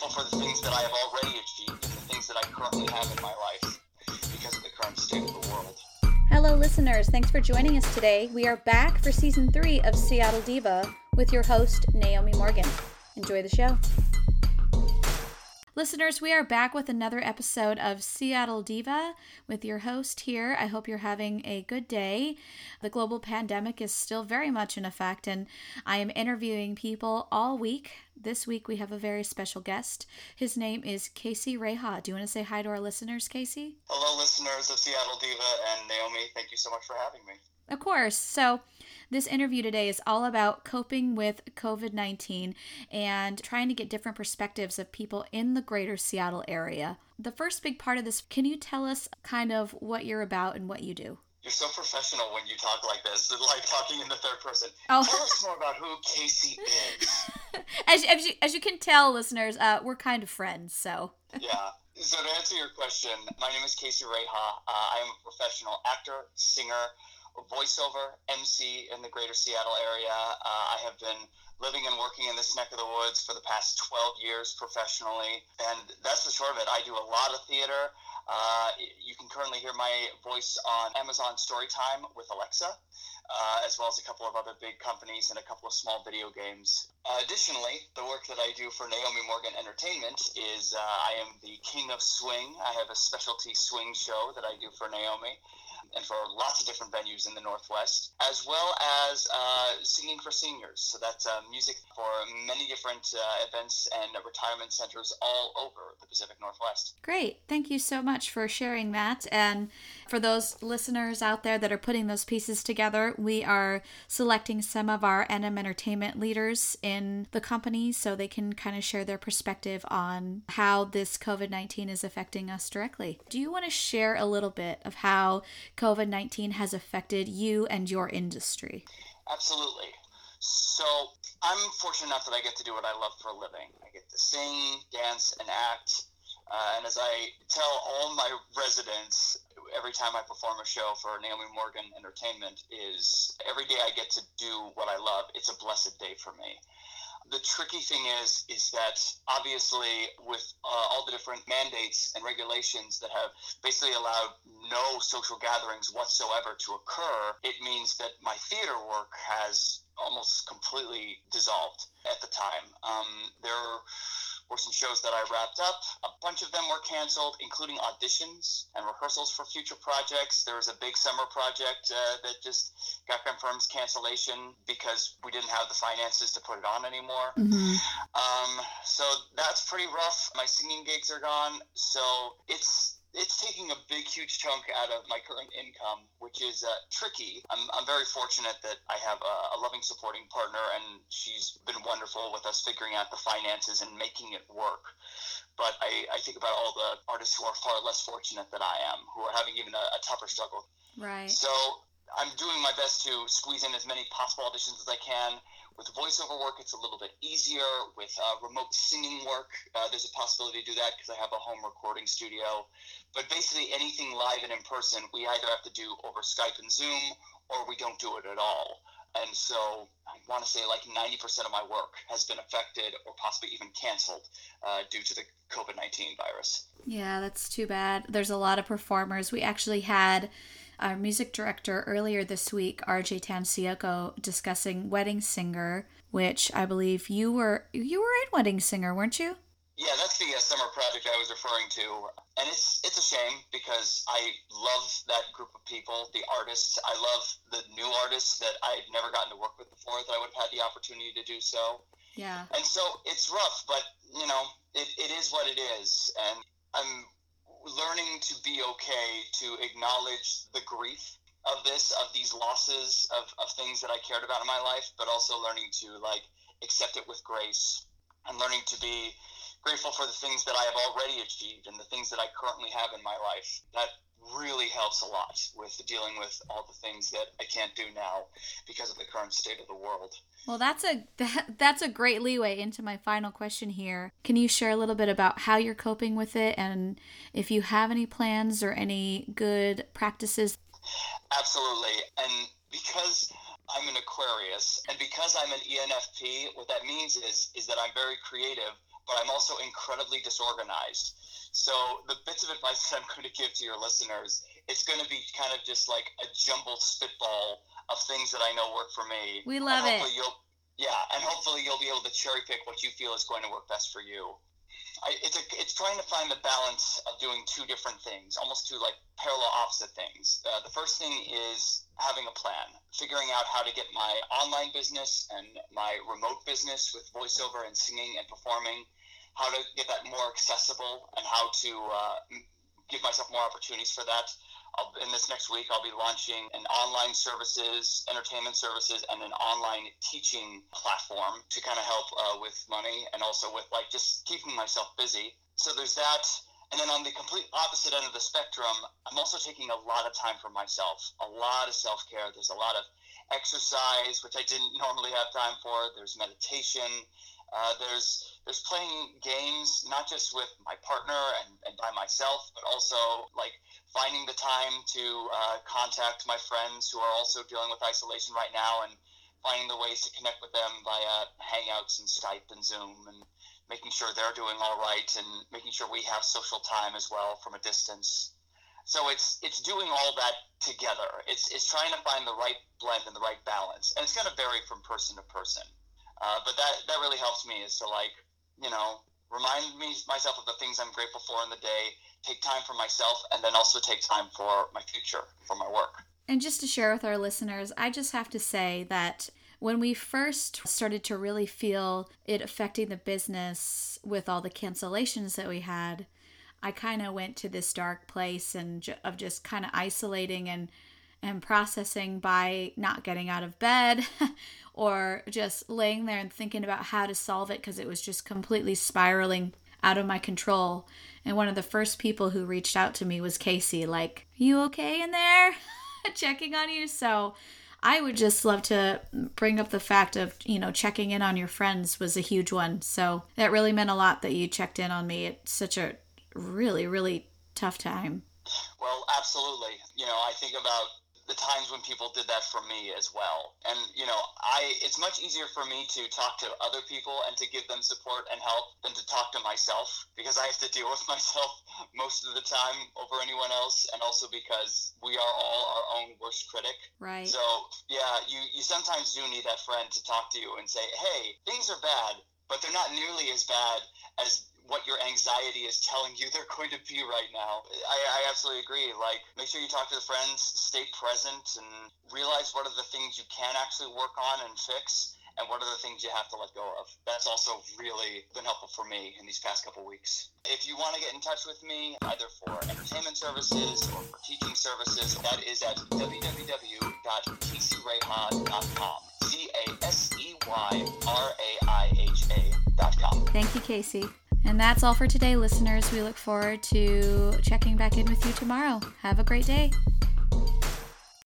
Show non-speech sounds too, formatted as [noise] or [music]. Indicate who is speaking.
Speaker 1: grateful for the things that I have already achieved and the things that I currently have in my life because of the current state of the world.
Speaker 2: Hello, listeners. Thanks for joining us today. We are back for season three of Seattle Diva with your host, Naomi Morgan. Enjoy the show. Listeners, we are back with another episode of Seattle Diva with your host here. I hope you're having a good day. The global pandemic is still very much in effect, and I am interviewing people all week. This week we have a very special guest. His name is Casey Raiha. Do you want to say hi to our listeners, Casey?
Speaker 1: Hello, listeners of Seattle Diva and Naomi. Thank you so much for having me.
Speaker 2: Of course. So, this interview today is all about coping with COVID 19 and trying to get different perspectives of people in the greater Seattle area. The first big part of this, can you tell us kind of what you're about and what you do?
Speaker 1: You're so professional when you talk like this, like talking in the third person.
Speaker 2: Oh.
Speaker 1: Tell us more about who Casey is. [laughs]
Speaker 2: as, as, you, as you can tell, listeners, uh, we're kind of friends, so.
Speaker 1: yeah. So to answer your question, my name is Casey Raiha. Uh, I am a professional actor, singer, voiceover, MC in the greater Seattle area. Uh, I have been living and working in this neck of the woods for the past 12 years professionally. And that's the short of it. I do a lot of theater. Uh, you can currently hear my voice on Amazon Storytime with Alexa, uh, as well as a couple of other big companies and a couple of small video games. Uh, additionally, the work that I do for Naomi Morgan Entertainment is uh, I am the king of swing. I have a specialty swing show that I do for Naomi and for lots of different venues in the Northwest, as well as uh, singing for seniors. So that's uh, music for many different uh, events and retirement centers all over the Pacific Northwest.
Speaker 2: Great. Thank you so much for sharing that. And for those listeners out there that are putting those pieces together, we are selecting some of our NM Entertainment leaders in the company so they can kind of share their perspective on how this COVID 19 is affecting us directly. Do you want to share a little bit of how COVID 19 has affected you and your industry?
Speaker 1: Absolutely. So, I'm fortunate enough that I get to do what I love for a living. I get to sing, dance, and act. Uh, and as I tell all my residents every time I perform a show for Naomi Morgan Entertainment, is every day I get to do what I love. It's a blessed day for me the tricky thing is is that obviously with uh, all the different mandates and regulations that have basically allowed no social gatherings whatsoever to occur it means that my theater work has almost completely dissolved at the time. Um, there were some shows that I wrapped up. A bunch of them were canceled, including auditions and rehearsals for future projects. There was a big summer project uh, that just got confirmed cancellation because we didn't have the finances to put it on anymore.
Speaker 2: Mm-hmm.
Speaker 1: Um, so that's pretty rough. My singing gigs are gone. So it's it's taking a big, huge chunk out of my current income, which is uh, tricky. I'm, I'm very fortunate that I have a, a, loving, supporting partner, and she's been wonderful with us figuring out the finances and making it work. But I, I think about all the artists who are far less fortunate than I am, who are having even a, a tougher struggle.
Speaker 2: Right.
Speaker 1: So I'm doing my best to squeeze in as many possible auditions as I can with voiceover work, it's a little bit easier. With uh, remote singing work, uh, there's a possibility to do that because I have a home recording studio. But basically, anything live and in person, we either have to do over Skype and Zoom or we don't do it at all. And so I want to say like 90% of my work has been affected or possibly even canceled uh, due to the COVID 19 virus.
Speaker 2: Yeah, that's too bad. There's a lot of performers. We actually had our music director earlier this week, RJ Tancioko, discussing Wedding Singer, which I believe you were you were in Wedding Singer, weren't you?
Speaker 1: Yeah, that's the uh, summer project I was referring to, and it's it's a shame because I love that group of people, the artists. I love the new artists that I've never gotten to work with before that I would have had the opportunity to do so.
Speaker 2: Yeah.
Speaker 1: And so it's rough, but you know, it, it is what it is, and I'm learning to be okay to acknowledge the grief of this, of these losses, of, of things that I cared about in my life, but also learning to like accept it with grace and learning to be grateful for the things that I have already achieved and the things that I currently have in my life. That really helps a lot with dealing with all the things that I can't do now because of the current state of the world.
Speaker 2: Well, that's a [laughs] that, that's a great leeway into my final question here. Can you share a little bit about how you're coping with it and if you have any plans or any good practices?
Speaker 1: Absolutely. And because I'm an Aquarius and because I'm an ENFP, what that means is is that I'm very creative but I'm also incredibly disorganized. So the bits of advice [laughs] that I'm going to give to your listeners, it's going to be kind of just like a jumbled spitball of things that I know work for me.
Speaker 2: We love it.
Speaker 1: yeah, and hopefully you'll be able to cherry pick what you feel is going to work best for you. I, it's a, it's trying to find the balance of doing two different things, almost two like parallel opposite things. Uh, the first thing is having a plan, figuring out how to get my online business and my remote business with voiceover and singing and performing, how to get that more accessible, and how to uh, give myself more opportunities for that. I'll, in this next week, I'll be launching an online services, entertainment services, and an online teaching platform to kind of help uh, with money and also with like just keeping myself busy. So there's that. And then on the complete opposite end of the spectrum, I'm also taking a lot of time for myself, a lot of self care. There's a lot of exercise, which I didn't normally have time for. There's meditation. Uh, there's there's playing games not just with my partner and, and by myself, but also like finding the time to uh, contact my friends who are also dealing with isolation right now and finding the ways to connect with them via Hangouts and Skype and Zoom and making sure they're doing all right and making sure we have social time as well from a distance. So it's it's doing all that together. It's it's trying to find the right blend and the right balance, and it's going to vary from person to person. Uh, but that that really helps me is to like you know remind me myself of the things I'm grateful for in the day, take time for myself, and then also take time for my future, for my work.
Speaker 2: And just to share with our listeners, I just have to say that when we first started to really feel it affecting the business with all the cancellations that we had, I kind of went to this dark place and of just kind of isolating and and processing by not getting out of bed [laughs] or just laying there and thinking about how to solve it because it was just completely spiraling out of my control. And one of the first people who reached out to me was Casey, like, You okay in there? [laughs] Checking on you. So I would just love to bring up the fact of, you know, checking in on your friends was a huge one. So that really meant a lot that you checked in on me at such a really, really tough time.
Speaker 1: Well, absolutely. You know, I think about the times when people did that for me as well. And you know, I it's much easier for me to talk to other people and to give them support and help than to talk to myself because I have to deal with [laughs] myself most of the time over anyone else and also because we are all our own worst critic.
Speaker 2: Right.
Speaker 1: So, yeah, you you sometimes do need that friend to talk to you and say, "Hey, things are bad, but they're not nearly as bad as what your anxiety is telling you [laughs] they're going to be right now. I, I absolutely agree. Like, make sure you talk to the friends, stay present, and realize what are the things you can actually work on and fix, and what are the things you have to let go of. That's also really been helpful for me in these past couple weeks. If you want to get in touch with me, either for entertainment services or for teaching services, that is at www.caseyraiha.com. C A S E Y R A I H A.com.
Speaker 2: Thank you, Casey. And that's all for today, listeners. We look forward to checking back in with you tomorrow. Have a great day.